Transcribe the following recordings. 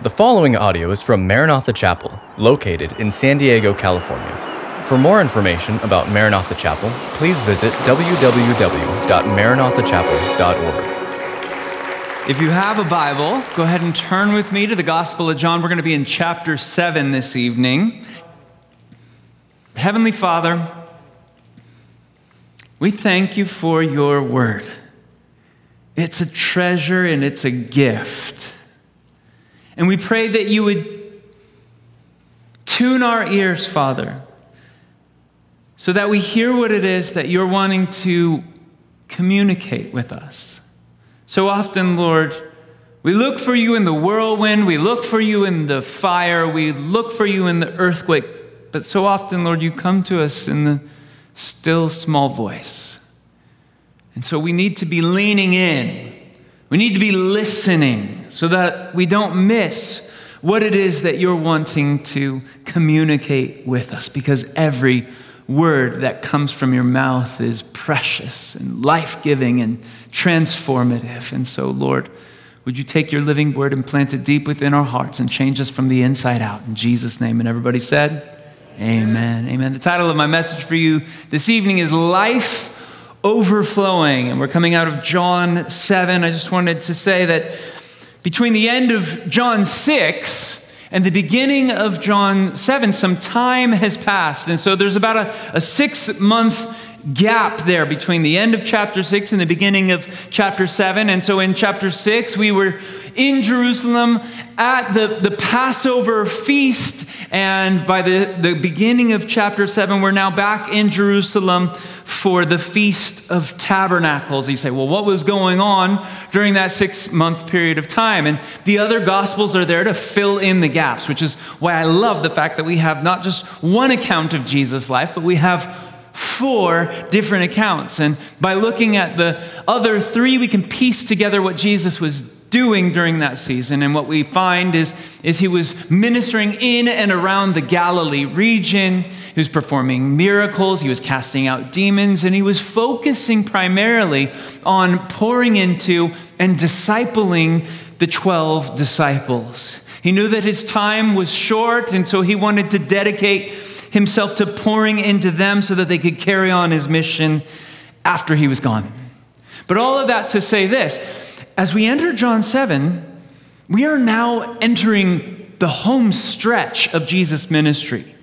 The following audio is from Maranatha Chapel, located in San Diego, California. For more information about Maranatha Chapel, please visit www.maranathachapel.org. If you have a Bible, go ahead and turn with me to the Gospel of John. We're going to be in chapter 7 this evening. Heavenly Father, we thank you for your word. It's a treasure and it's a gift. And we pray that you would tune our ears, Father, so that we hear what it is that you're wanting to communicate with us. So often, Lord, we look for you in the whirlwind, we look for you in the fire, we look for you in the earthquake, but so often, Lord, you come to us in the still small voice. And so we need to be leaning in. We need to be listening so that we don't miss what it is that you're wanting to communicate with us because every word that comes from your mouth is precious and life giving and transformative. And so, Lord, would you take your living word and plant it deep within our hearts and change us from the inside out? In Jesus' name. And everybody said, Amen. Amen. The title of my message for you this evening is Life Overflowing. And we're coming out of John 7. I just wanted to say that between the end of John 6 and the beginning of John 7, some time has passed. And so there's about a, a six month gap there between the end of chapter 6 and the beginning of chapter 7. And so in chapter 6, we were in Jerusalem at the, the Passover feast. And by the, the beginning of chapter 7, we're now back in Jerusalem for the Feast of Tabernacles. You say, well, what was going on during that six month period of time? And the other Gospels are there to fill in the gaps, which is why I love the fact that we have not just one account of Jesus' life, but we have four different accounts. And by looking at the other three, we can piece together what Jesus was doing during that season. And what we find is, is he was ministering in and around the Galilee region. He was performing miracles, he was casting out demons, and he was focusing primarily on pouring into and discipling the 12 disciples. He knew that his time was short, and so he wanted to dedicate himself to pouring into them so that they could carry on his mission after he was gone. But all of that to say this as we enter John 7, we are now entering the home stretch of Jesus' ministry.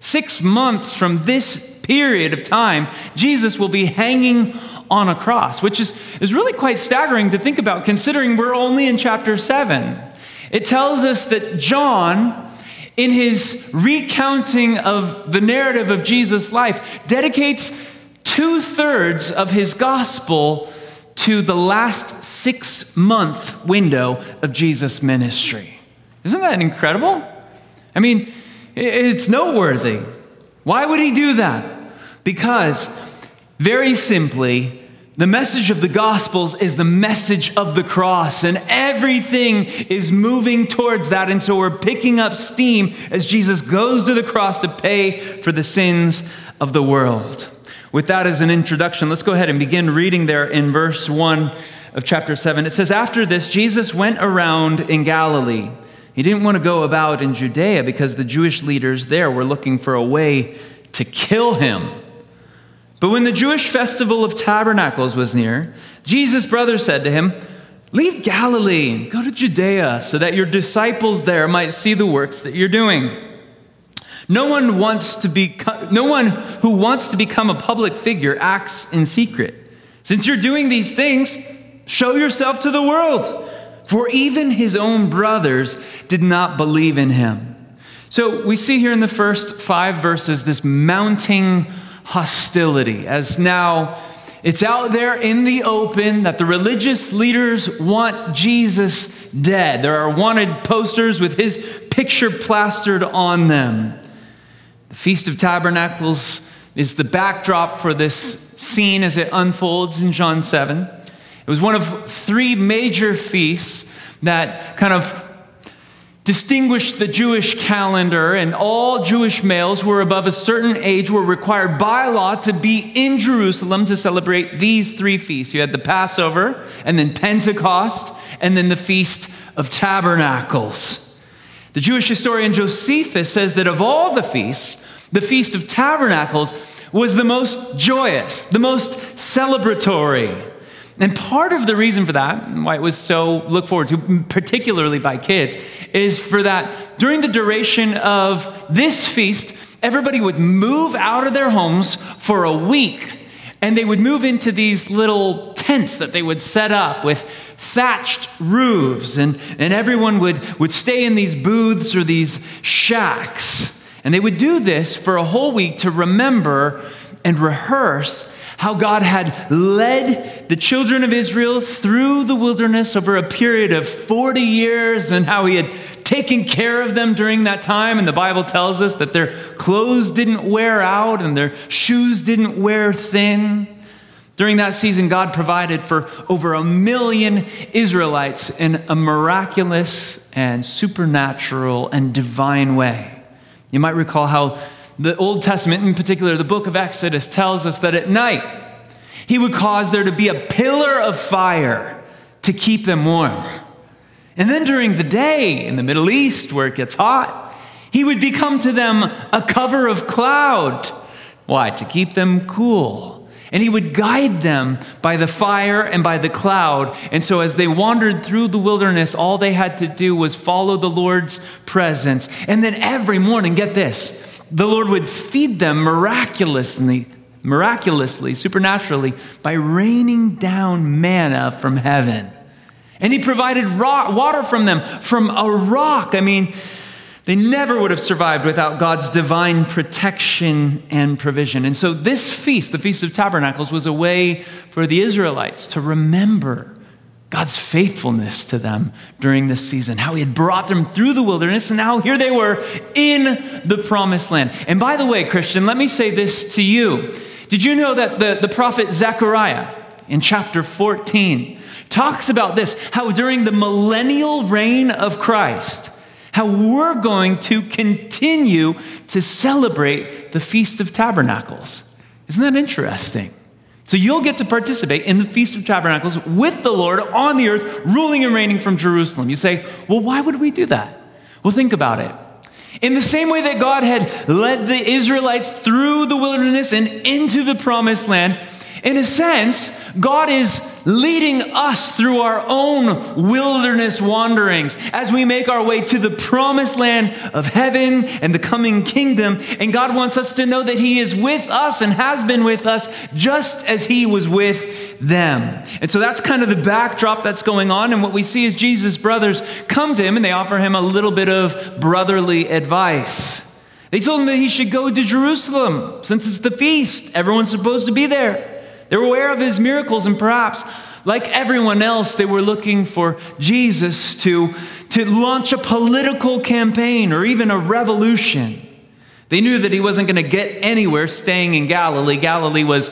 Six months from this period of time, Jesus will be hanging on a cross, which is, is really quite staggering to think about considering we're only in chapter 7. It tells us that John, in his recounting of the narrative of Jesus' life, dedicates two thirds of his gospel to the last six month window of Jesus' ministry. Isn't that incredible? I mean, it's noteworthy. Why would he do that? Because, very simply, the message of the Gospels is the message of the cross, and everything is moving towards that. And so we're picking up steam as Jesus goes to the cross to pay for the sins of the world. With that as an introduction, let's go ahead and begin reading there in verse 1 of chapter 7. It says, After this, Jesus went around in Galilee. He didn't want to go about in Judea because the Jewish leaders there were looking for a way to kill him. But when the Jewish festival of tabernacles was near, Jesus' brother said to him, Leave Galilee and go to Judea so that your disciples there might see the works that you're doing. No one wants to be no one who wants to become a public figure acts in secret. Since you're doing these things, show yourself to the world. For even his own brothers did not believe in him. So we see here in the first 5 verses this mounting hostility as now it's out there in the open that the religious leaders want Jesus dead. There are wanted posters with his picture plastered on them. The Feast of Tabernacles is the backdrop for this scene as it unfolds in John 7. It was one of three major feasts that kind of distinguished the Jewish calendar, and all Jewish males who were above a certain age were required by law to be in Jerusalem to celebrate these three feasts. You had the Passover, and then Pentecost, and then the Feast of Tabernacles. The Jewish historian Josephus says that of all the feasts, the Feast of Tabernacles was the most joyous, the most celebratory. And part of the reason for that, why it was so looked forward to, particularly by kids, is for that during the duration of this feast, everybody would move out of their homes for a week and they would move into these little tents that they would set up with thatched roofs, and, and everyone would, would stay in these booths or these shacks. And they would do this for a whole week to remember and rehearse how God had led the children of Israel through the wilderness over a period of 40 years and how he had taken care of them during that time. And the Bible tells us that their clothes didn't wear out and their shoes didn't wear thin. During that season, God provided for over a million Israelites in a miraculous and supernatural and divine way. You might recall how the Old Testament, in particular the book of Exodus, tells us that at night he would cause there to be a pillar of fire to keep them warm. And then during the day in the Middle East, where it gets hot, he would become to them a cover of cloud. Why? To keep them cool. And he would guide them by the fire and by the cloud. And so, as they wandered through the wilderness, all they had to do was follow the Lord's presence. And then every morning, get this, the Lord would feed them miraculously, miraculously, supernaturally, by raining down manna from heaven. And He provided rock, water from them from a rock. I mean, they never would have survived without God's divine protection and provision. And so, this feast, the Feast of Tabernacles, was a way for the Israelites to remember God's faithfulness to them during this season, how He had brought them through the wilderness, and now here they were in the promised land. And by the way, Christian, let me say this to you. Did you know that the, the prophet Zechariah in chapter 14 talks about this, how during the millennial reign of Christ, how we're going to continue to celebrate the Feast of Tabernacles? Isn't that interesting? So you'll get to participate in the Feast of Tabernacles with the Lord on the earth, ruling and reigning from Jerusalem. You say, well, why would we do that? Well, think about it. In the same way that God had led the Israelites through the wilderness and into the promised land, in a sense, God is leading us through our own wilderness wanderings as we make our way to the promised land of heaven and the coming kingdom. And God wants us to know that He is with us and has been with us just as He was with them. And so that's kind of the backdrop that's going on. And what we see is Jesus' brothers come to Him and they offer Him a little bit of brotherly advice. They told him that he should go to Jerusalem since it's the feast. Everyone's supposed to be there. They were aware of his miracles, and perhaps, like everyone else, they were looking for Jesus to, to launch a political campaign or even a revolution. They knew that he wasn't going to get anywhere staying in Galilee. Galilee was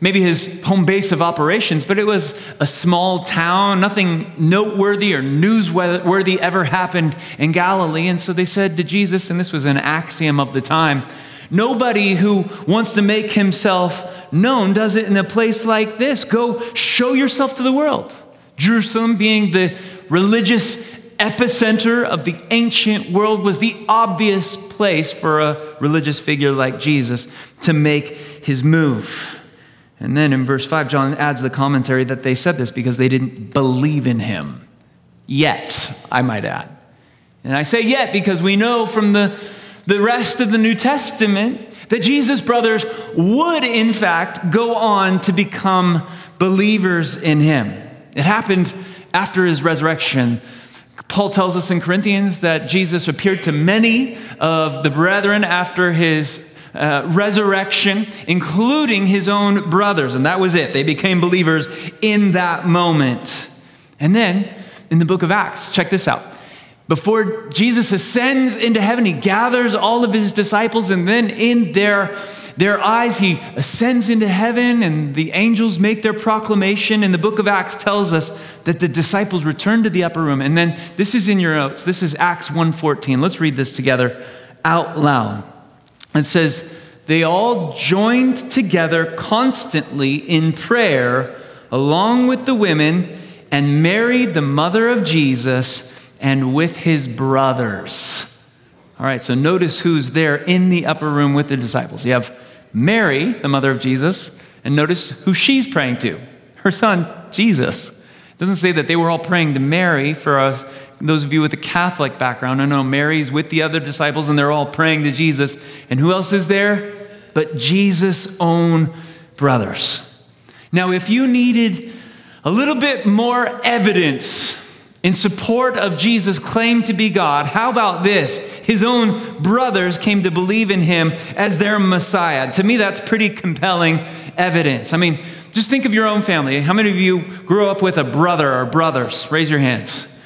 maybe his home base of operations, but it was a small town. Nothing noteworthy or newsworthy ever happened in Galilee. And so they said to Jesus, and this was an axiom of the time Nobody who wants to make himself known does it in a place like this. Go show yourself to the world. Jerusalem, being the religious epicenter of the ancient world, was the obvious place for a religious figure like Jesus to make his move. And then in verse 5, John adds the commentary that they said this because they didn't believe in him. Yet, I might add. And I say yet because we know from the the rest of the New Testament that Jesus' brothers would, in fact, go on to become believers in him. It happened after his resurrection. Paul tells us in Corinthians that Jesus appeared to many of the brethren after his uh, resurrection, including his own brothers. And that was it. They became believers in that moment. And then in the book of Acts, check this out. Before Jesus ascends into heaven, he gathers all of his disciples, and then in their, their eyes, he ascends into heaven, and the angels make their proclamation. And the book of Acts tells us that the disciples return to the upper room. And then this is in your notes. This is Acts 1:14. Let's read this together out loud. It says, They all joined together constantly in prayer, along with the women, and Mary, the mother of Jesus and with his brothers. All right, so notice who's there in the upper room with the disciples. You have Mary, the mother of Jesus, and notice who she's praying to her son, Jesus. It doesn't say that they were all praying to Mary for a, those of you with a Catholic background. I know Mary's with the other disciples and they're all praying to Jesus. And who else is there? But Jesus' own brothers. Now, if you needed a little bit more evidence in support of Jesus' claim to be God, how about this? His own brothers came to believe in him as their Messiah. To me, that's pretty compelling evidence. I mean, just think of your own family. How many of you grew up with a brother or brothers? Raise your hands.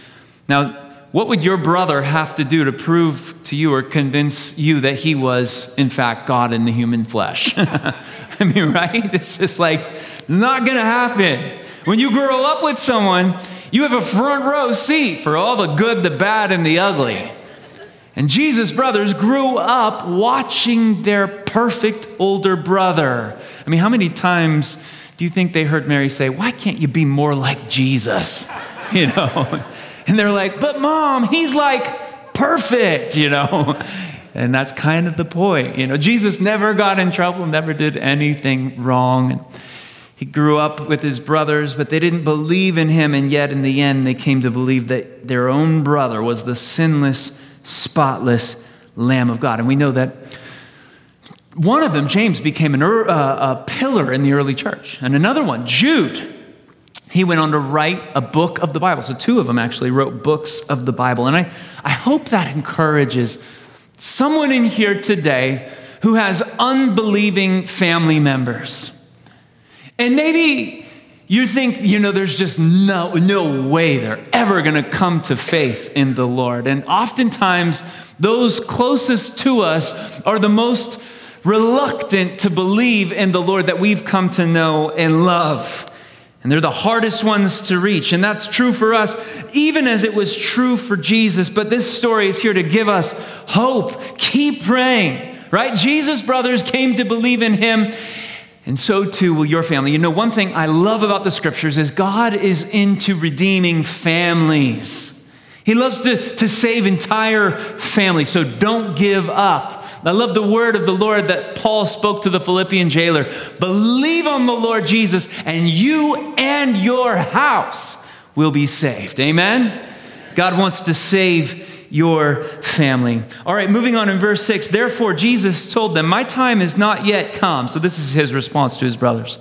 Now, what would your brother have to do to prove to you or convince you that he was, in fact, God in the human flesh? I mean, right? It's just like not gonna happen. When you grow up with someone, you have a front row seat for all the good, the bad, and the ugly. And Jesus' brothers grew up watching their perfect older brother. I mean, how many times do you think they heard Mary say, Why can't you be more like Jesus? You know? And they're like, But mom, he's like perfect, you know? And that's kind of the point. You know, Jesus never got in trouble, never did anything wrong. He grew up with his brothers, but they didn't believe in him, and yet in the end, they came to believe that their own brother was the sinless, spotless Lamb of God. And we know that one of them, James, became an, uh, a pillar in the early church, and another one, Jude, he went on to write a book of the Bible. So, two of them actually wrote books of the Bible. And I, I hope that encourages someone in here today who has unbelieving family members and maybe you think, you know, there's just no, no way they're ever going to come to faith in the Lord. And oftentimes, those closest to us are the most reluctant to believe in the Lord that we've come to know and love. And they're the hardest ones to reach. And that's true for us, even as it was true for Jesus. But this story is here to give us hope. Keep praying, right? Jesus' brothers came to believe in him. And so too will your family. You know, one thing I love about the scriptures is God is into redeeming families. He loves to, to save entire families, so don't give up. I love the word of the Lord that Paul spoke to the Philippian jailer. Believe on the Lord Jesus, and you and your house will be saved. Amen? God wants to save your family. All right, moving on in verse 6. Therefore, Jesus told them, My time is not yet come. So, this is his response to his brothers.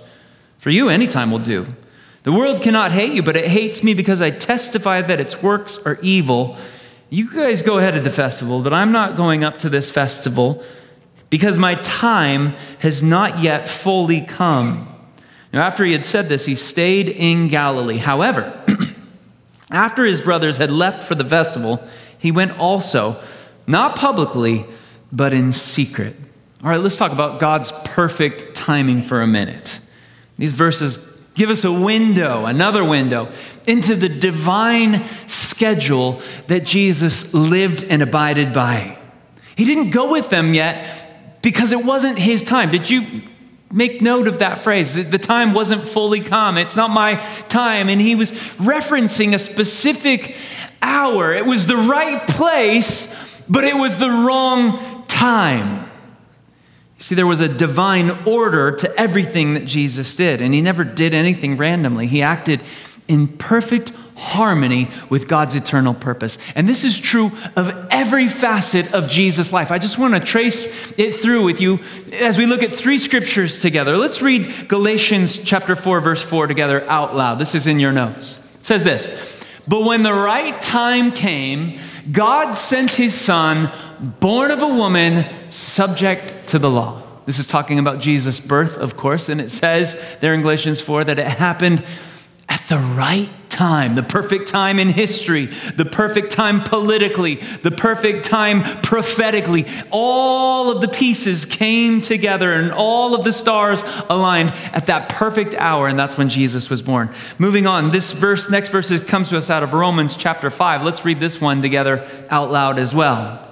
For you, any time will do. The world cannot hate you, but it hates me because I testify that its works are evil. You guys go ahead to the festival, but I'm not going up to this festival because my time has not yet fully come. Now, after he had said this, he stayed in Galilee. However, after his brothers had left for the festival, he went also, not publicly, but in secret. All right, let's talk about God's perfect timing for a minute. These verses give us a window, another window, into the divine schedule that Jesus lived and abided by. He didn't go with them yet because it wasn't his time. Did you make note of that phrase? The time wasn't fully come. It's not my time. And he was referencing a specific hour. It was the right place, but it was the wrong time. You see, there was a divine order to everything that Jesus did, and he never did anything randomly. He acted in perfect harmony with God's eternal purpose. And this is true of every facet of Jesus' life. I just want to trace it through with you as we look at three scriptures together. Let's read Galatians chapter 4 verse 4 together out loud. This is in your notes. It says this: but when the right time came, God sent his son, born of a woman, subject to the law. This is talking about Jesus' birth, of course, and it says there in Galatians 4 that it happened at the right time, the perfect time in history, the perfect time politically, the perfect time prophetically. All of the pieces came together and all of the stars aligned at that perfect hour, and that's when Jesus was born. Moving on, this verse, next verse comes to us out of Romans chapter 5. Let's read this one together out loud as well.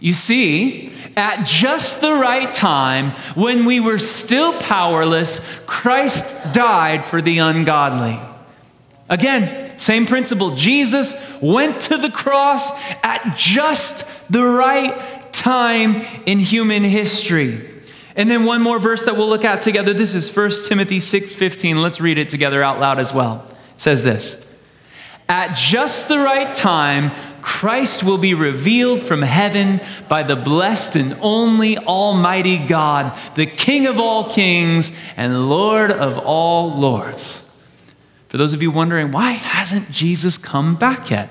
You see, at just the right time, when we were still powerless, Christ died for the ungodly. Again, same principle. Jesus went to the cross at just the right time in human history. And then one more verse that we'll look at together. This is 1 Timothy 6:15. Let's read it together out loud as well. It says this. At just the right time, Christ will be revealed from heaven by the blessed and only Almighty God, the King of all kings and Lord of all lords. For those of you wondering, why hasn't Jesus come back yet?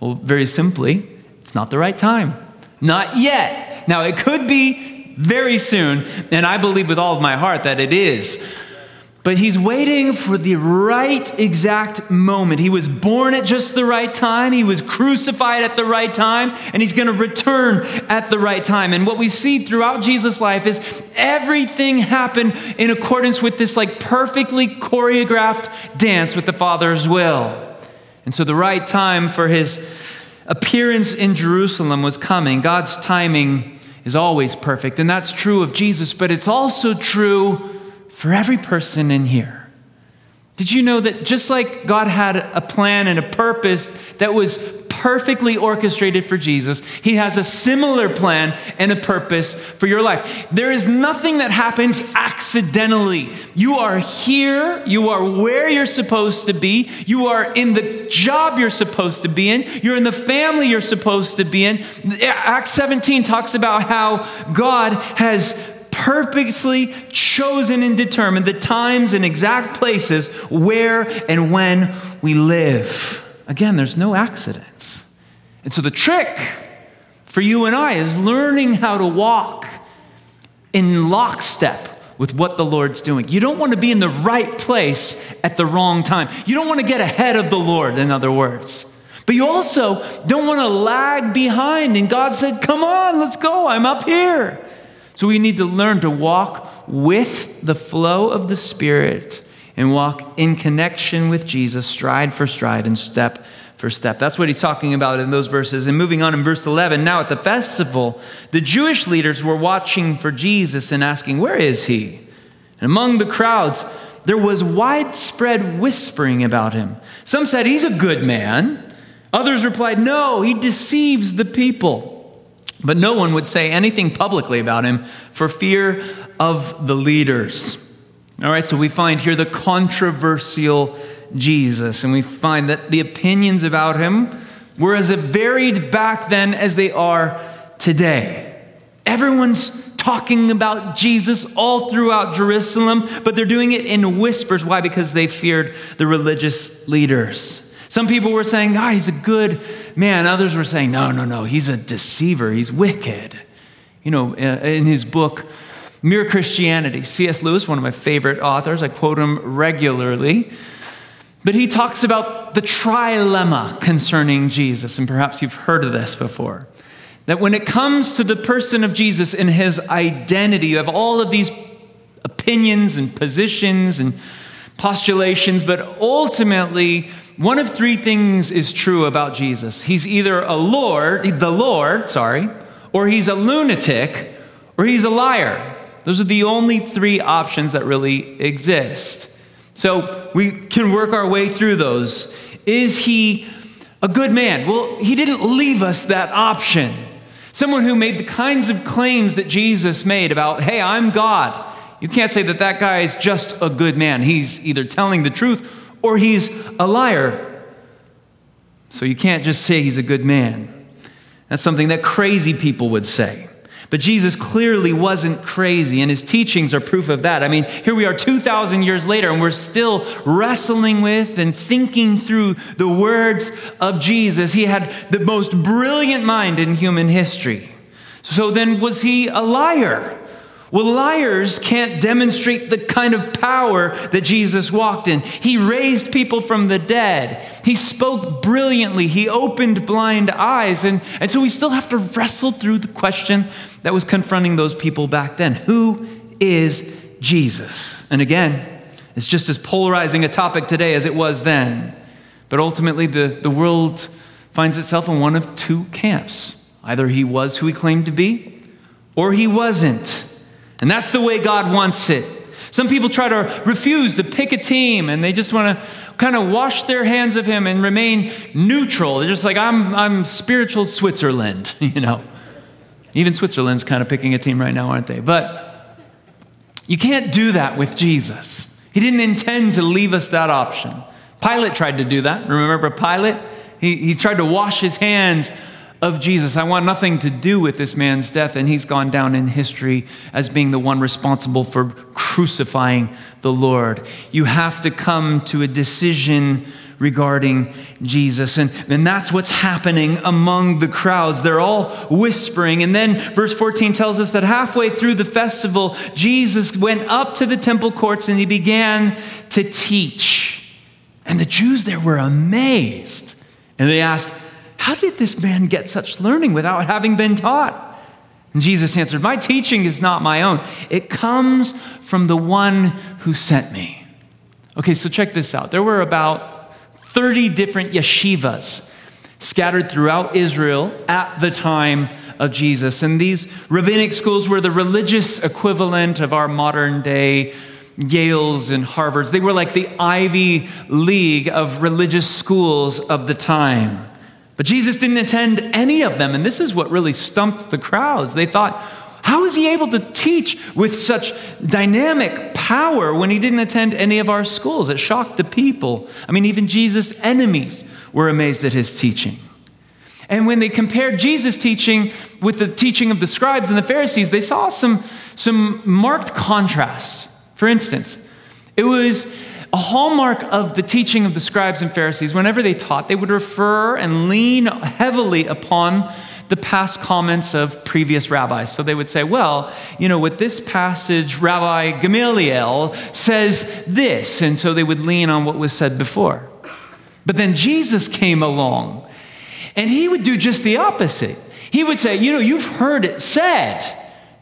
Well, very simply, it's not the right time. Not yet. Now, it could be very soon, and I believe with all of my heart that it is. But he's waiting for the right exact moment. He was born at just the right time. He was crucified at the right time, and he's going to return at the right time. And what we see throughout Jesus' life is everything happened in accordance with this like perfectly choreographed dance with the Father's will. And so the right time for his appearance in Jerusalem was coming. God's timing is always perfect, and that's true of Jesus, but it's also true for every person in here. Did you know that just like God had a plan and a purpose that was perfectly orchestrated for Jesus, He has a similar plan and a purpose for your life. There is nothing that happens accidentally. You are here, you are where you're supposed to be, you are in the job you're supposed to be in, you're in the family you're supposed to be in. Acts 17 talks about how God has purposely chosen and determined the times and exact places where and when we live. Again, there's no accidents. And so the trick for you and I is learning how to walk in lockstep with what the Lord's doing. You don't want to be in the right place at the wrong time. You don't want to get ahead of the Lord, in other words. But you also don't want to lag behind. And God said, Come on, let's go. I'm up here. So we need to learn to walk with the flow of the Spirit and walk in connection with Jesus, stride for stride and step for step. That's what he's talking about in those verses. And moving on in verse 11, now at the festival, the Jewish leaders were watching for Jesus and asking, Where is he? And among the crowds, there was widespread whispering about him. Some said, He's a good man. Others replied, No, he deceives the people. But no one would say anything publicly about him for fear of the leaders. All right, so we find here the controversial Jesus, and we find that the opinions about him were as varied back then as they are today. Everyone's talking about Jesus all throughout Jerusalem, but they're doing it in whispers. Why? Because they feared the religious leaders. Some people were saying, ah, he's a good man. Others were saying, no, no, no, he's a deceiver. He's wicked. You know, in his book, Mere Christianity, C.S. Lewis, one of my favorite authors, I quote him regularly. But he talks about the trilemma concerning Jesus, and perhaps you've heard of this before. That when it comes to the person of Jesus and his identity, you have all of these opinions and positions and postulations, but ultimately, one of three things is true about Jesus. He's either a Lord, the Lord, sorry, or he's a lunatic, or he's a liar. Those are the only three options that really exist. So we can work our way through those. Is he a good man? Well, he didn't leave us that option. Someone who made the kinds of claims that Jesus made about, hey, I'm God. You can't say that that guy is just a good man. He's either telling the truth or he's a liar. So you can't just say he's a good man. That's something that crazy people would say. But Jesus clearly wasn't crazy, and his teachings are proof of that. I mean, here we are 2,000 years later, and we're still wrestling with and thinking through the words of Jesus. He had the most brilliant mind in human history. So then, was he a liar? Well, liars can't demonstrate the kind of power that Jesus walked in. He raised people from the dead. He spoke brilliantly. He opened blind eyes. And, and so we still have to wrestle through the question that was confronting those people back then Who is Jesus? And again, it's just as polarizing a topic today as it was then. But ultimately, the, the world finds itself in one of two camps. Either he was who he claimed to be, or he wasn't. And that's the way God wants it. Some people try to refuse to pick a team and they just want to kind of wash their hands of him and remain neutral. They're just like, I'm, I'm spiritual Switzerland, you know. Even Switzerland's kind of picking a team right now, aren't they? But you can't do that with Jesus. He didn't intend to leave us that option. Pilate tried to do that. Remember Pilate? He, he tried to wash his hands of Jesus. I want nothing to do with this man's death, and he's gone down in history as being the one responsible for crucifying the Lord. You have to come to a decision regarding Jesus. And, and that's what's happening among the crowds. They're all whispering. And then verse 14 tells us that halfway through the festival, Jesus went up to the temple courts and he began to teach. And the Jews there were amazed. And they asked, How did this man get such learning without having been taught? And Jesus answered, My teaching is not my own, it comes from the one who sent me. Okay, so check this out. There were about 30 different yeshivas scattered throughout Israel at the time of Jesus. And these rabbinic schools were the religious equivalent of our modern day Yales and Harvards. They were like the Ivy League of religious schools of the time. But Jesus didn't attend any of them. And this is what really stumped the crowds. They thought, how is he able to teach with such dynamic power when he didn't attend any of our schools? It shocked the people. I mean, even Jesus' enemies were amazed at his teaching. And when they compared Jesus' teaching with the teaching of the scribes and the Pharisees, they saw some, some marked contrasts. For instance, it was a hallmark of the teaching of the scribes and Pharisees, whenever they taught, they would refer and lean heavily upon the past comments of previous rabbis. So they would say, well, you know, with this passage, Rabbi Gamaliel says this. And so they would lean on what was said before. But then Jesus came along and he would do just the opposite. He would say, you know, you've heard it said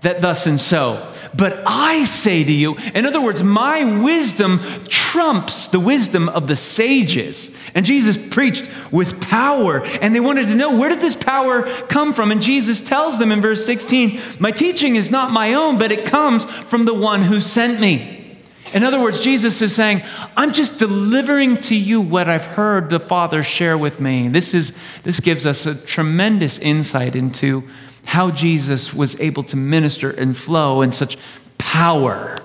that thus and so. But I say to you, in other words, my wisdom trumps the wisdom of the sages. And Jesus preached with power, and they wanted to know where did this power come from? And Jesus tells them in verse 16, My teaching is not my own, but it comes from the one who sent me. In other words, Jesus is saying, I'm just delivering to you what I've heard the Father share with me. This, is, this gives us a tremendous insight into how Jesus was able to minister and flow in such power.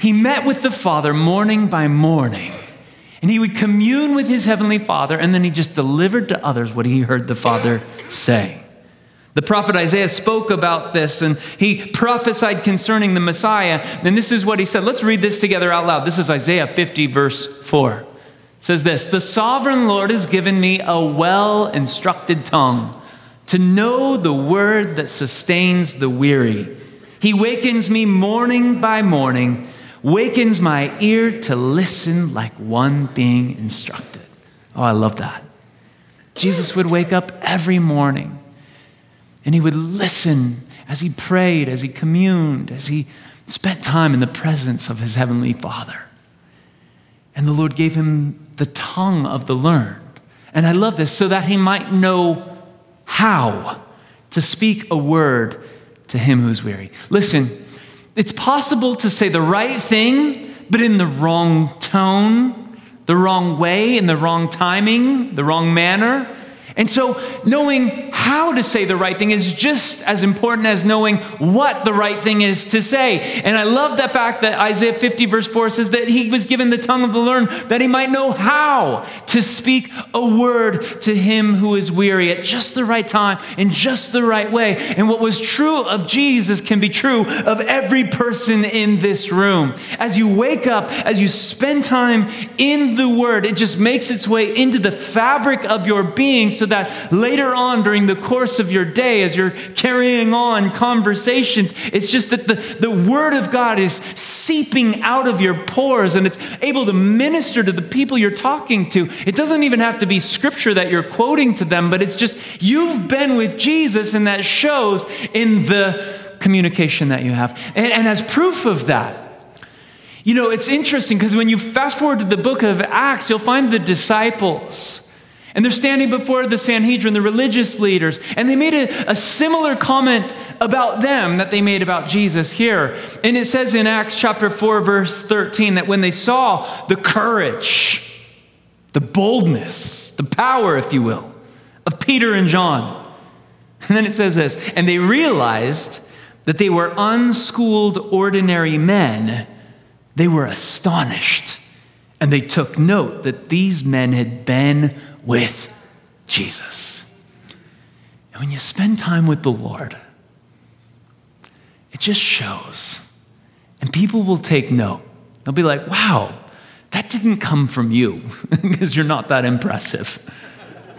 He met with the Father morning by morning, and he would commune with his heavenly Father, and then he just delivered to others what he heard the Father say. The prophet Isaiah spoke about this and he prophesied concerning the Messiah. And this is what he said. Let's read this together out loud. This is Isaiah 50, verse 4. It says this The sovereign Lord has given me a well instructed tongue to know the word that sustains the weary. He wakens me morning by morning, wakens my ear to listen like one being instructed. Oh, I love that. Jesus would wake up every morning and he would listen as he prayed, as he communed, as he spent time in the presence of his heavenly Father. And the Lord gave him the tongue of the learned. And I love this so that he might know how to speak a word to him who's weary. Listen, it's possible to say the right thing, but in the wrong tone, the wrong way, in the wrong timing, the wrong manner. And so, knowing how to say the right thing is just as important as knowing what the right thing is to say. And I love the fact that Isaiah 50, verse 4 says that he was given the tongue of the learned that he might know how to speak a word to him who is weary at just the right time, in just the right way. And what was true of Jesus can be true of every person in this room. As you wake up, as you spend time in the word, it just makes its way into the fabric of your being so that later on during the course of your day, as you're carrying on conversations, it's just that the, the Word of God is seeping out of your pores and it's able to minister to the people you're talking to. It doesn't even have to be scripture that you're quoting to them, but it's just you've been with Jesus and that shows in the communication that you have. And, and as proof of that, you know, it's interesting because when you fast forward to the book of Acts, you'll find the disciples And they're standing before the Sanhedrin, the religious leaders, and they made a, a, similar comment about them that they made about Jesus here. And it says in Acts chapter 4, verse 13, that when they saw the courage, the boldness, the power, if you will, of Peter and John, and then it says this, and they realized that they were unschooled, ordinary men, they were astonished. And they took note that these men had been with Jesus. And when you spend time with the Lord, it just shows. And people will take note. They'll be like, wow, that didn't come from you because you're not that impressive.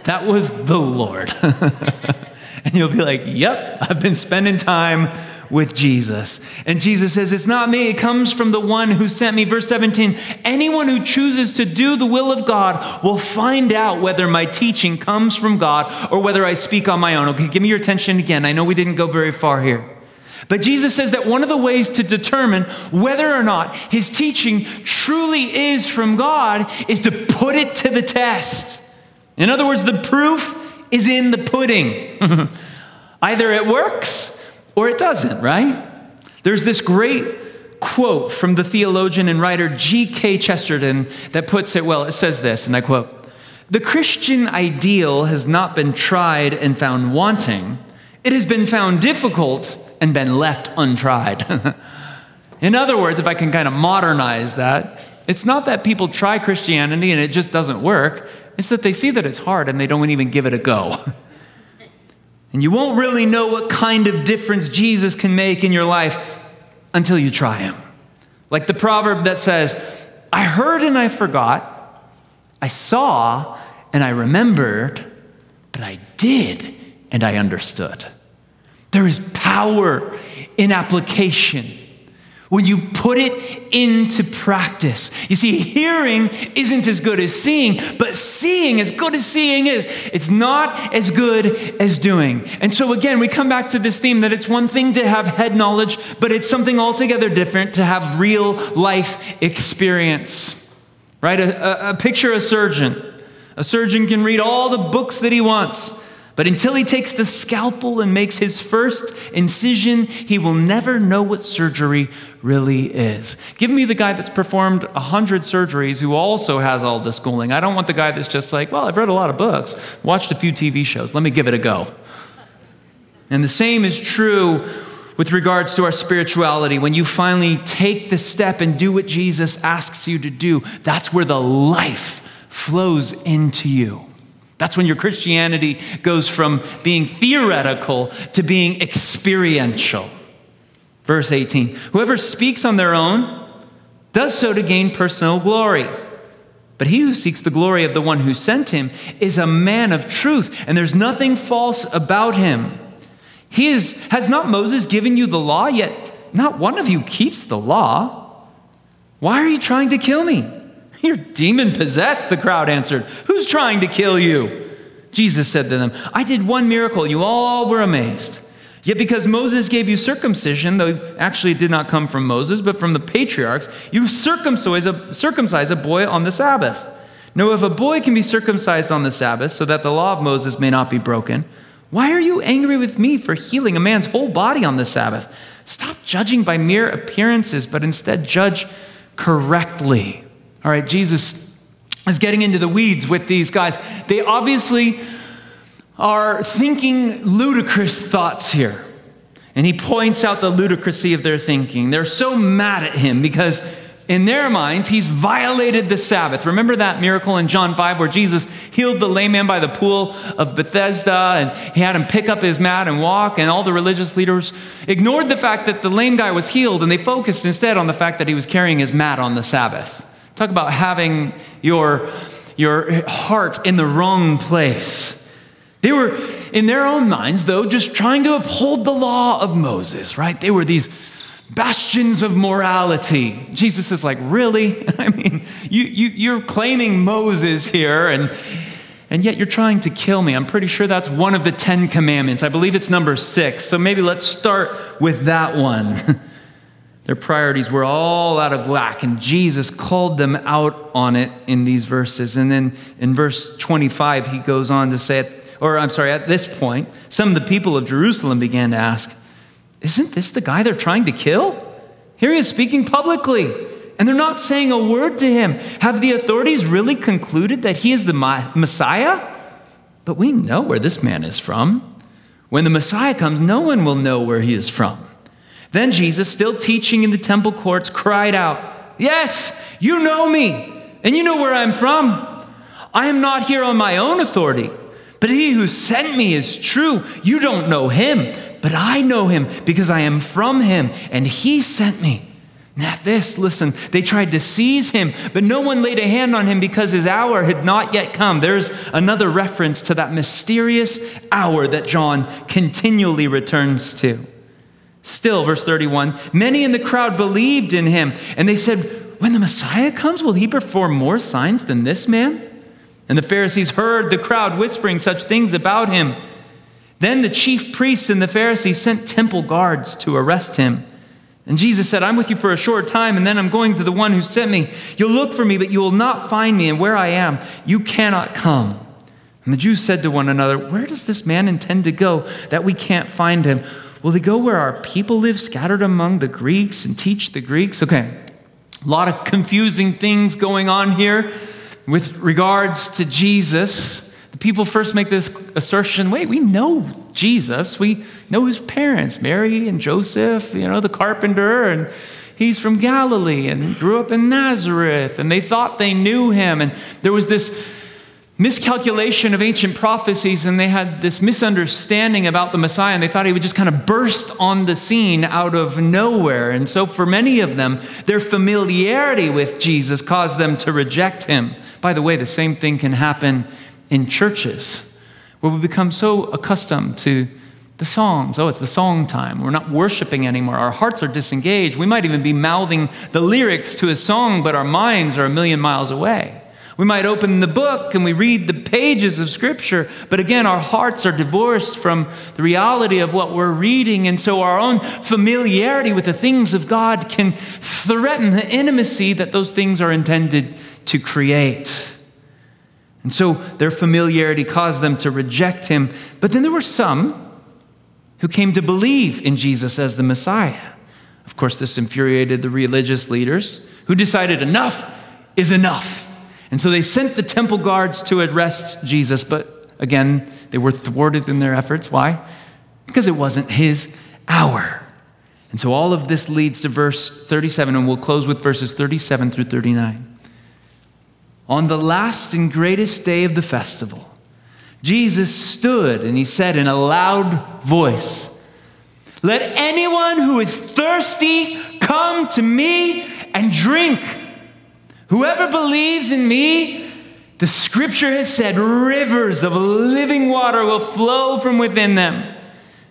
That was the Lord. and you'll be like, yep, I've been spending time with Jesus. And Jesus says, It's not me, it comes from the one who sent me. Verse 17 Anyone who chooses to do the will of God will find out whether my teaching comes from God or whether I speak on my own. Okay, give me your attention again. I know we didn't go very far here. But Jesus says that one of the ways to determine whether or not his teaching truly is from God is to put it to the test. In other words, the proof is in the pudding. Either it works or it doesn't, right? There's this great quote from the theologian and writer G.K. Chesterton that puts it well. It says this, and I quote The Christian ideal has not been tried and found wanting, it has been found difficult and been left untried. In other words, if I can kind of modernize that, it's not that people try Christianity and it just doesn't work. It's that they see that it's hard and they don't even give it a go. And you won't really know what kind of difference Jesus can make in your life until you try him. Like the proverb that says, I heard and I forgot, I saw and I remembered, but I did and I understood. There is power in application when you put it into practice. You see, hearing isn't as good as seeing, but seeing, as good as seeing is, it's not as good as doing. And so, again, we come back to this theme that it's one thing to have head knowledge, but it's something altogether different to have real life experience. Right? A, a, a picture a surgeon. A surgeon can read all the books that he wants. But until he takes the scalpel and makes his first incision, he will never know what surgery really is. Give me the guy that's performed 100 surgeries who also has all the schooling. I don't want the guy that's just like, well, I've read a lot of books, watched a few TV shows, let me give it a go. And the same is true with regards to our spirituality. When you finally take the step and do what Jesus asks you to do, that's where the life flows into you. That's when your Christianity goes from being theoretical to being experiential. Verse 18 Whoever speaks on their own does so to gain personal glory. But he who seeks the glory of the one who sent him is a man of truth, and there's nothing false about him. He is, has not Moses given you the law, yet not one of you keeps the law? Why are you trying to kill me? You're demon possessed, the crowd answered. Who's trying to kill you? Jesus said to them, I did one miracle. You all were amazed. Yet because Moses gave you circumcision, though actually it did not come from Moses, but from the patriarchs, you circumcise a, circumcise a boy on the Sabbath. Now, if a boy can be circumcised on the Sabbath so that the law of Moses may not be broken, why are you angry with me for healing a man's whole body on the Sabbath? Stop judging by mere appearances, but instead judge correctly. All right, Jesus is getting into the weeds with these guys. They obviously are thinking ludicrous thoughts here. And he points out the ludicrousy of their thinking. They're so mad at him because in their minds, he's violated the Sabbath. Remember that miracle in John 5 where Jesus healed the lame man by the pool of Bethesda and he had him pick up his mat and walk, and all the religious leaders ignored the fact that the lame guy was healed and they focused instead on the fact that he was carrying his mat on the Sabbath. Talk about having your, your heart in the wrong place. They were, in their own minds, though, just trying to uphold the law of Moses, right? They were these bastions of morality. Jesus is like, really? I mean, you, you, you're claiming Moses here, and, and yet you're trying to kill me. I'm pretty sure that's one of the Ten Commandments. I believe it's number six. So maybe let's start with that one. Their priorities were all out of whack, and Jesus called them out on it in these verses. And then in verse 25, he goes on to say, or I'm sorry, at this point, some of the people of Jerusalem began to ask, Isn't this the guy they're trying to kill? Here he is speaking publicly, and they're not saying a word to him. Have the authorities really concluded that he is the Messiah? But we know where this man is from. When the Messiah comes, no one will know where he is from. Then Jesus, still teaching in the temple courts, cried out, Yes, you know me, and you know where I'm from. I am not here on my own authority, but he who sent me is true. You don't know him, but I know him because I am from him, and he sent me. Now, this, listen, they tried to seize him, but no one laid a hand on him because his hour had not yet come. There's another reference to that mysterious hour that John continually returns to. Still, verse 31 many in the crowd believed in him, and they said, When the Messiah comes, will he perform more signs than this man? And the Pharisees heard the crowd whispering such things about him. Then the chief priests and the Pharisees sent temple guards to arrest him. And Jesus said, I'm with you for a short time, and then I'm going to the one who sent me. You'll look for me, but you will not find me, and where I am, you cannot come. And the Jews said to one another, Where does this man intend to go that we can't find him? Will they go where our people live, scattered among the Greeks, and teach the Greeks? Okay, a lot of confusing things going on here with regards to Jesus. The people first make this assertion wait, we know Jesus. We know his parents, Mary and Joseph, you know, the carpenter, and he's from Galilee and grew up in Nazareth. And they thought they knew him. And there was this miscalculation of ancient prophecies and they had this misunderstanding about the Messiah and they thought he would just kind of burst on the scene out of nowhere. And so, for many of them, their familiarity with Jesus caused them to reject him. By the way, the same thing can happen in churches where we become so accustomed to the songs. Oh, it's the song time. We're not worshiping anymore. Our hearts are disengaged. We might even be mouthing the lyrics to a song, but our minds are a million miles away. We might open the book and we read the pages of Scripture, but again, our hearts are divorced from the reality of what we're reading. And so our own familiarity with the things of God can threaten the intimacy that those things are intended to create. And so their familiarity caused them to reject him. But then there were some who came to believe in Jesus as the Messiah. Of course, this infuriated the religious leaders who decided enough is enough. And so they sent the temple guards to arrest Jesus, but again, they were thwarted in their efforts. Why? Because it wasn't his hour. And so all of this leads to verse 37, and we'll close with verses 37 through 39. On the last and greatest day of the festival, Jesus stood and he said in a loud voice, Let anyone who is thirsty come to me and drink. Whoever believes in me, the scripture has said, rivers of living water will flow from within them.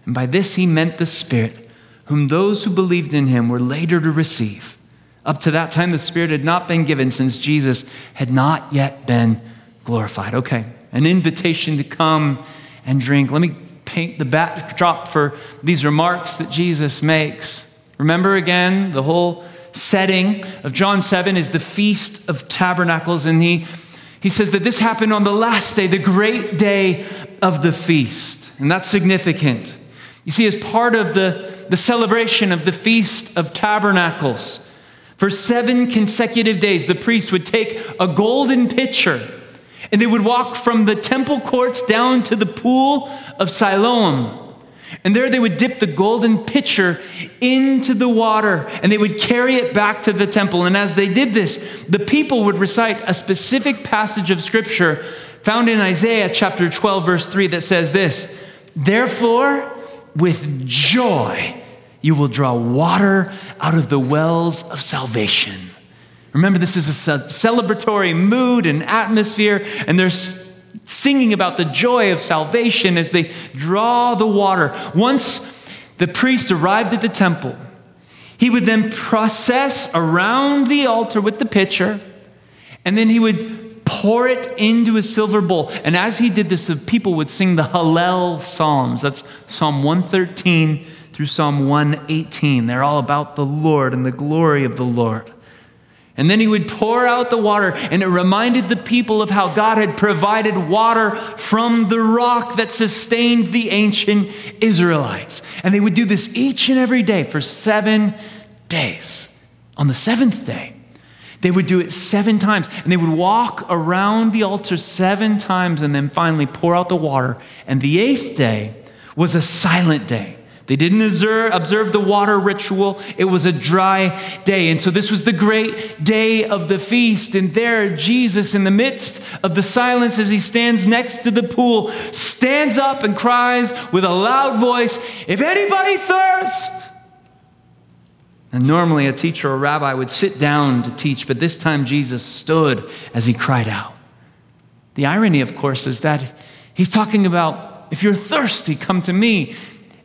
And by this he meant the Spirit, whom those who believed in him were later to receive. Up to that time, the Spirit had not been given since Jesus had not yet been glorified. Okay, an invitation to come and drink. Let me paint the backdrop for these remarks that Jesus makes. Remember again the whole setting of John 7 is the Feast of Tabernacles, and he, he says that this happened on the last day, the great day of the feast. And that's significant. You see, as part of the, the celebration of the Feast of Tabernacles, for seven consecutive days, the priests would take a golden pitcher and they would walk from the temple courts down to the pool of Siloam. And there they would dip the golden pitcher into the water and they would carry it back to the temple. And as they did this, the people would recite a specific passage of scripture found in Isaiah chapter 12, verse 3 that says this Therefore, with joy, you will draw water out of the wells of salvation. Remember, this is a celebratory mood and atmosphere, and there's singing about the joy of salvation as they draw the water. Once the priest arrived at the temple, he would then process around the altar with the pitcher, and then he would pour it into a silver bowl. And as he did this, the people would sing the Hallel Psalms. That's Psalm 113 through Psalm 118. They're all about the Lord and the glory of the Lord. And then he would pour out the water, and it reminded the people of how God had provided water from the rock that sustained the ancient Israelites. And they would do this each and every day for seven days. On the seventh day, they would do it seven times, and they would walk around the altar seven times and then finally pour out the water. And the eighth day was a silent day. They didn't observe the water ritual. It was a dry day. And so this was the great day of the feast. And there, Jesus, in the midst of the silence as he stands next to the pool, stands up and cries with a loud voice, If anybody thirst, and normally a teacher or rabbi would sit down to teach, but this time Jesus stood as he cried out. The irony, of course, is that he's talking about if you're thirsty, come to me.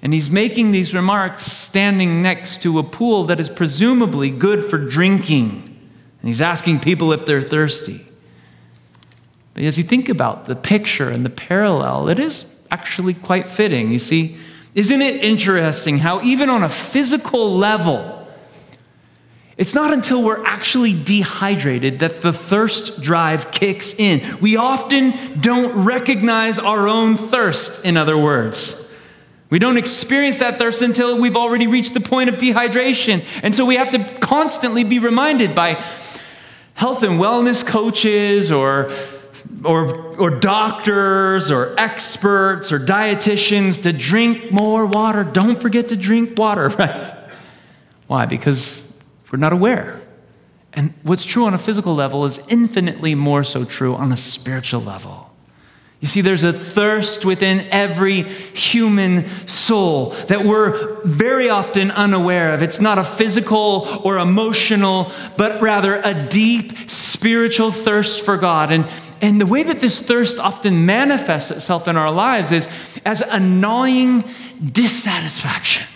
And he's making these remarks standing next to a pool that is presumably good for drinking. And he's asking people if they're thirsty. But as you think about the picture and the parallel, it is actually quite fitting. You see, isn't it interesting how, even on a physical level, it's not until we're actually dehydrated that the thirst drive kicks in. We often don't recognize our own thirst, in other words. We don't experience that thirst until we've already reached the point of dehydration. And so we have to constantly be reminded by health and wellness coaches or, or, or doctors or experts or dietitians to drink more water. Don't forget to drink water, right? Why? Because we're not aware. And what's true on a physical level is infinitely more so true on a spiritual level. You see, there's a thirst within every human soul that we're very often unaware of. It's not a physical or emotional, but rather a deep spiritual thirst for God. And, and the way that this thirst often manifests itself in our lives is as a gnawing dissatisfaction.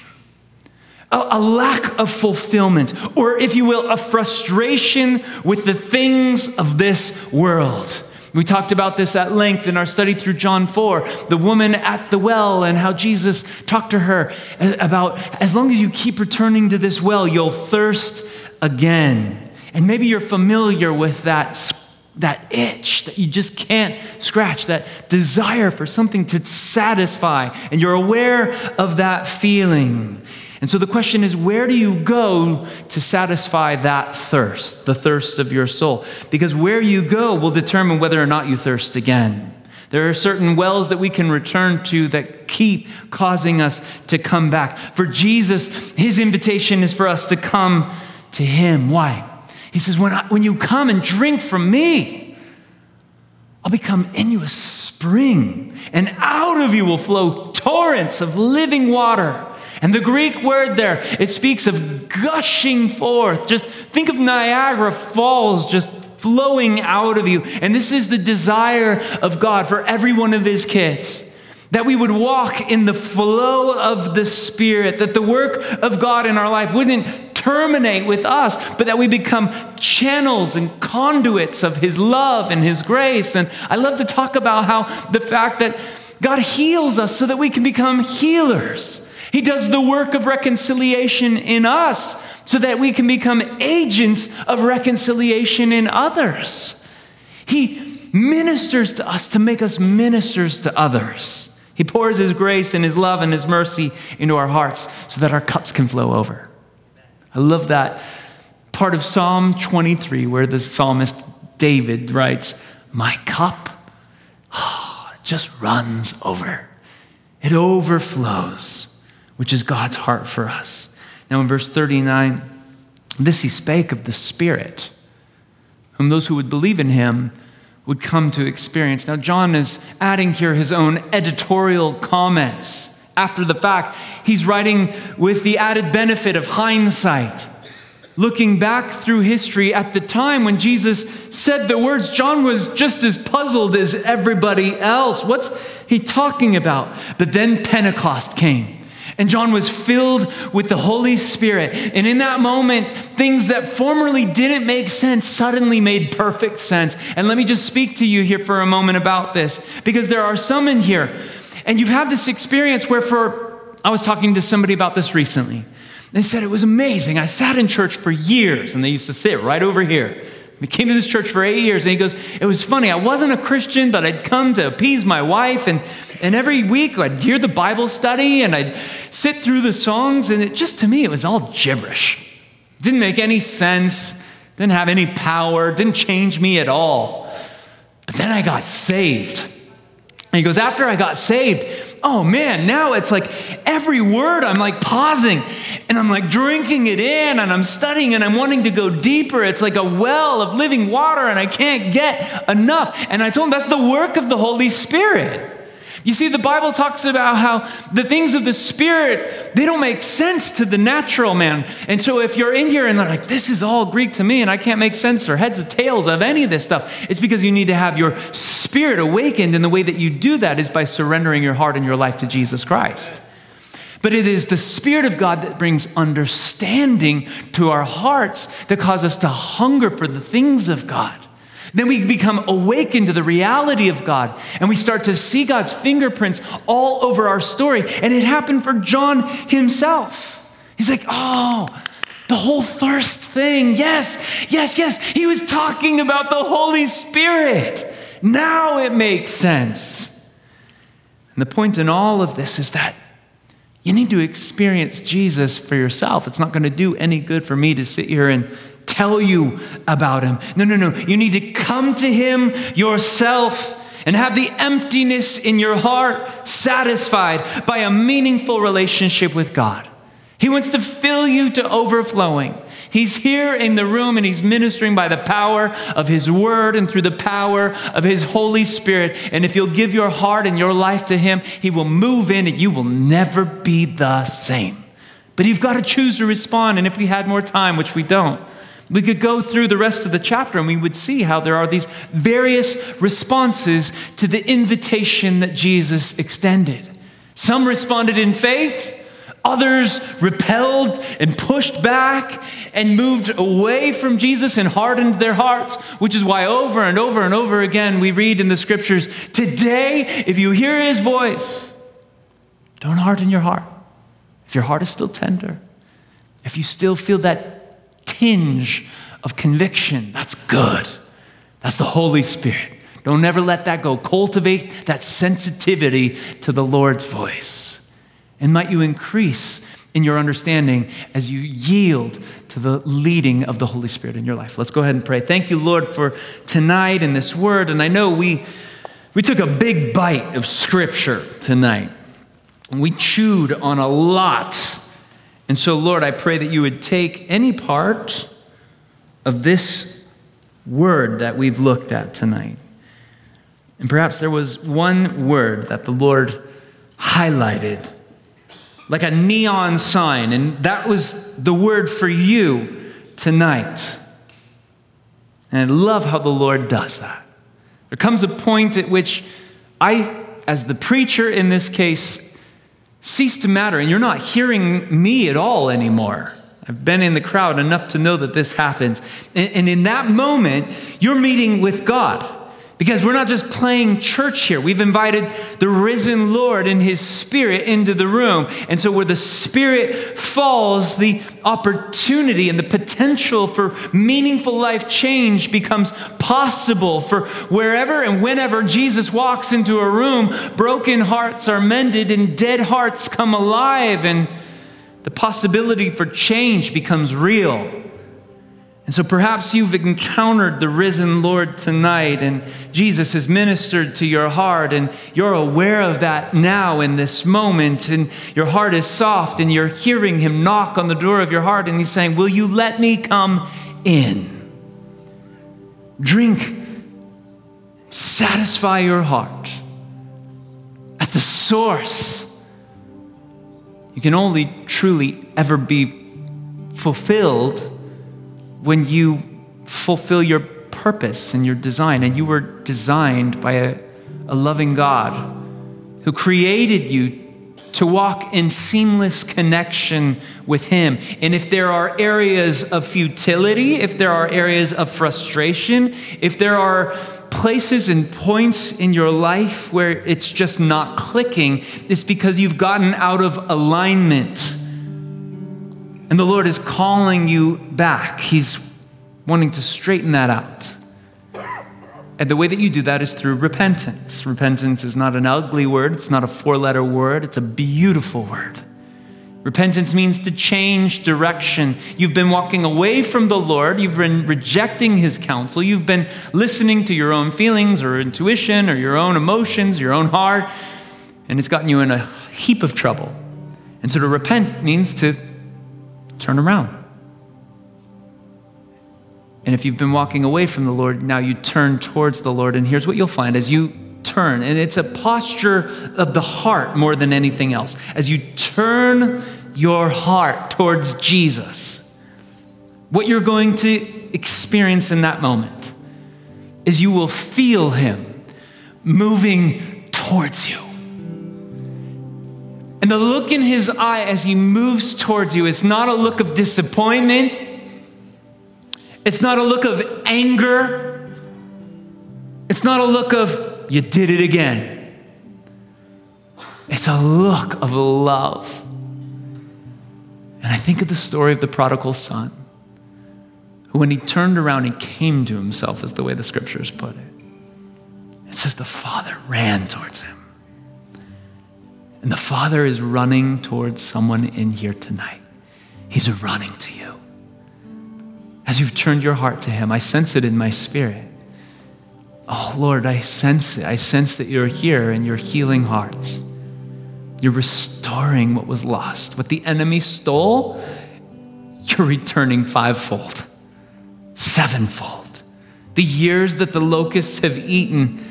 A, lack of fulfillment, or if you will, a frustration with the things of this world. We talked about this at length in our study through John 4, the woman at the well, and how Jesus talked to her about as long as you keep returning to this well, you'll thirst again. And maybe you're familiar with that, that itch that you just can't scratch, that desire for something to satisfy, and you're aware of that feeling. And so the question is where do you go to satisfy that thirst, the thirst of your soul? Because where you go will determine whether or not you thirst again. There are certain wells that we can return to that keep causing us to come back. For Jesus, his invitation is for us to come to him. Why? He says, When, I, when you come and drink from me, I'll become in you a spring, and out of you will flow torrents of living water. And the Greek word there, it speaks of gushing forth. Just think of Niagara Falls just flowing out of you. And this is the desire of God for every one of his kids. That we would walk in the flow of the Spirit, that the work of God in our life wouldn't terminate with us, but that we become channels and conduits of His love and His grace. And I love to talk about how the fact that God heals us so that we can become healers. He does the work of reconciliation in us so that we can become agents of reconciliation in others. He ministers to us to make us ministers to others. He pours His grace and His love and His mercy into our hearts so that our cups can flow over. I love that part of Psalm 23 where the psalmist David writes, My cup oh, just runs over, it overflows which is God's heart for us. Now, in verse 39, this he spake of the Spirit, whom those who would believe in him would come to experience. Now, John is adding here his own editorial comments after the fact. He's writing with the added benefit of hindsight. Looking back through history at the time when Jesus said the words, John was just as puzzled as everybody else. What's he talking about? But then Pentecost came. And John was filled with the Holy Spirit. And in that moment, things that formerly didn't make sense suddenly made perfect sense. And let me just speak to you here for a moment about this, because there are some in here, and you've had this experience where for I was talking to somebody about this recently. They said it was amazing. I sat in church for years, and they used to sit right over here. We came to this church for eight years, and he goes, It was funny. I wasn't a Christian, but I'd come to appease my wife, and, and every week I'd hear the Bible study and I'd sit through the songs, and it just to me, it was all gibberish. Didn't make any sense, didn't have any power, didn't change me at all. But then I got saved. And he goes, After I got saved, oh man, now it's like every word I'm like pausing and I'm like drinking it in and I'm studying and I'm wanting to go deeper. It's like a well of living water and I can't get enough. And I told him that's the work of the Holy Spirit. You see, the Bible talks about how the things of the Spirit, they don't make sense to the natural man. And so if you're in here and they're like, this is all Greek to me and I can't make sense or heads or tails of any of this stuff, it's because you need to have your spirit awakened. And the way that you do that is by surrendering your heart and your life to Jesus Christ. But it is the Spirit of God that brings understanding to our hearts that cause us to hunger for the things of God. Then we become awakened to the reality of God and we start to see God's fingerprints all over our story. And it happened for John himself. He's like, oh, the whole thirst thing. Yes, yes, yes. He was talking about the Holy Spirit. Now it makes sense. And the point in all of this is that you need to experience Jesus for yourself. It's not going to do any good for me to sit here and tell you about him. No, no, no. You need to come to him yourself and have the emptiness in your heart satisfied by a meaningful relationship with God. He wants to fill you to overflowing. He's here in the room and he's ministering by the power of his word and through the power of his Holy Spirit. And if you'll give your heart and your life to him, he will move in and you will never be the same. But you've got to choose to respond. And if we had more time, which we don't, we could go through the rest of the chapter and we would see how there are these various responses to the invitation that Jesus extended. Some responded in faith, others repelled and pushed back and moved away from Jesus and hardened their hearts, which is why over and over and over again we read in the scriptures today, if you hear his voice, don't harden your heart. If your heart is still tender, if you still feel that tinge of conviction. That's good. That's the Holy Spirit. Don't never let that go. Cultivate that sensitivity to the Lord's voice. And might you increase in your understanding as you yield to the leading of the Holy Spirit in your life. Let's go ahead and pray. Thank you, Lord, for tonight and this word. And I know we, we took a big bite of scripture tonight. We chewed on a lot and so, Lord, I pray that you would take any part of this word that we've looked at tonight. And perhaps there was one word that the Lord highlighted like a neon sign, and that was the word for you tonight. And I love how the Lord does that. There comes a point at which I, as the preacher in this case, cease to matter, and you're not hearing me at all anymore. I've been in the crowd enough to know that this happens. And, and in that moment, you're meeting with God. Because we're not just playing church here. We've invited the risen Lord and his spirit into the room. And so, where the spirit falls, the opportunity and the potential for meaningful life change becomes possible. For wherever and whenever Jesus walks into a room, broken hearts are mended and dead hearts come alive. And the possibility for change becomes real. And so perhaps you've encountered the risen Lord tonight, and Jesus has ministered to your heart, and you're aware of that now in this moment, and your heart is soft, and you're hearing Him knock on the door of your heart, and He's saying, Will you let me come in? Drink, satisfy your heart at the source. You can only truly ever be fulfilled when you fulfill your purpose and your design. And you were designed by a, a loving God who created you to walk in seamless connection with Him. And if there are areas of futility, if there are areas of frustration, if there are places and points in your life where it's just not clicking, it's because you've gotten out of alignment. And the Lord is calling you back. He's wanting to straighten that out. And the way that you do that is through repentance. Repentance is not an ugly word, it's not a four letter word, it's a beautiful word. Repentance means to change direction. You've been walking away from the Lord. You've been rejecting his counsel. You've been listening to your own feelings or intuition or your own emotions, your own heart, and it's gotten you in a heap of trouble. And so to repent means to turn around. And if you've been walking away from the Lord, now you turn towards the Lord. And here's what you'll find as you turn, and it's a posture of the heart more than anything else. As you turn your heart towards Jesus, what you're going to experience in that moment is you will feel Him moving towards you. And the look in His eye as He moves towards you is not a look of disappointment, it's not a look of anger, it's not a look of you did it again. It's a look of love. And I think of the story of the prodigal son, who, when he turned around and came to himself, is the way the scriptures put it. It says the father ran towards him. And the father is running towards someone in here tonight. He's running to you. As you've turned your heart to him, I sense it in my spirit. Oh, Lord, I sense it. I sense that you're here and you're healing hearts. You're restoring what was lost. What the enemy stole, you're returning fivefold, sevenfold. The years that the locusts have eaten,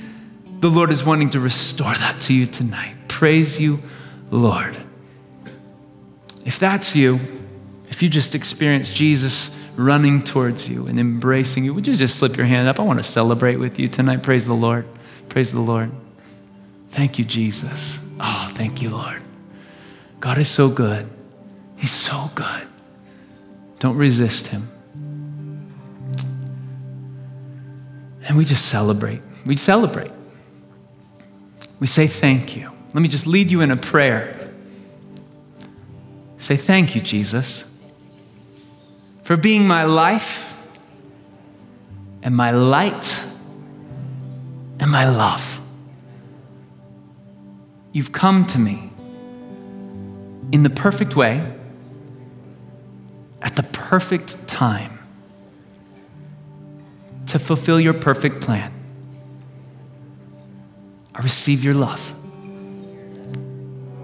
the Lord is wanting to restore that to you tonight. Praise you, Lord. If that's you, if you just experienced Jesus running towards you and embracing you. Would you just slip your hand up? I want to celebrate with you tonight. Praise the Lord. Praise the Lord. Thank you, Jesus. Oh, thank you, Lord. God is so good. He's so good. Don't resist him. And we just celebrate. We celebrate. We say thank you. Let me just lead you in a prayer. Say thank you, Jesus for being my life and my light and my love. You've come to me in the perfect way at the perfect time to fulfill your perfect plan. I receive your love.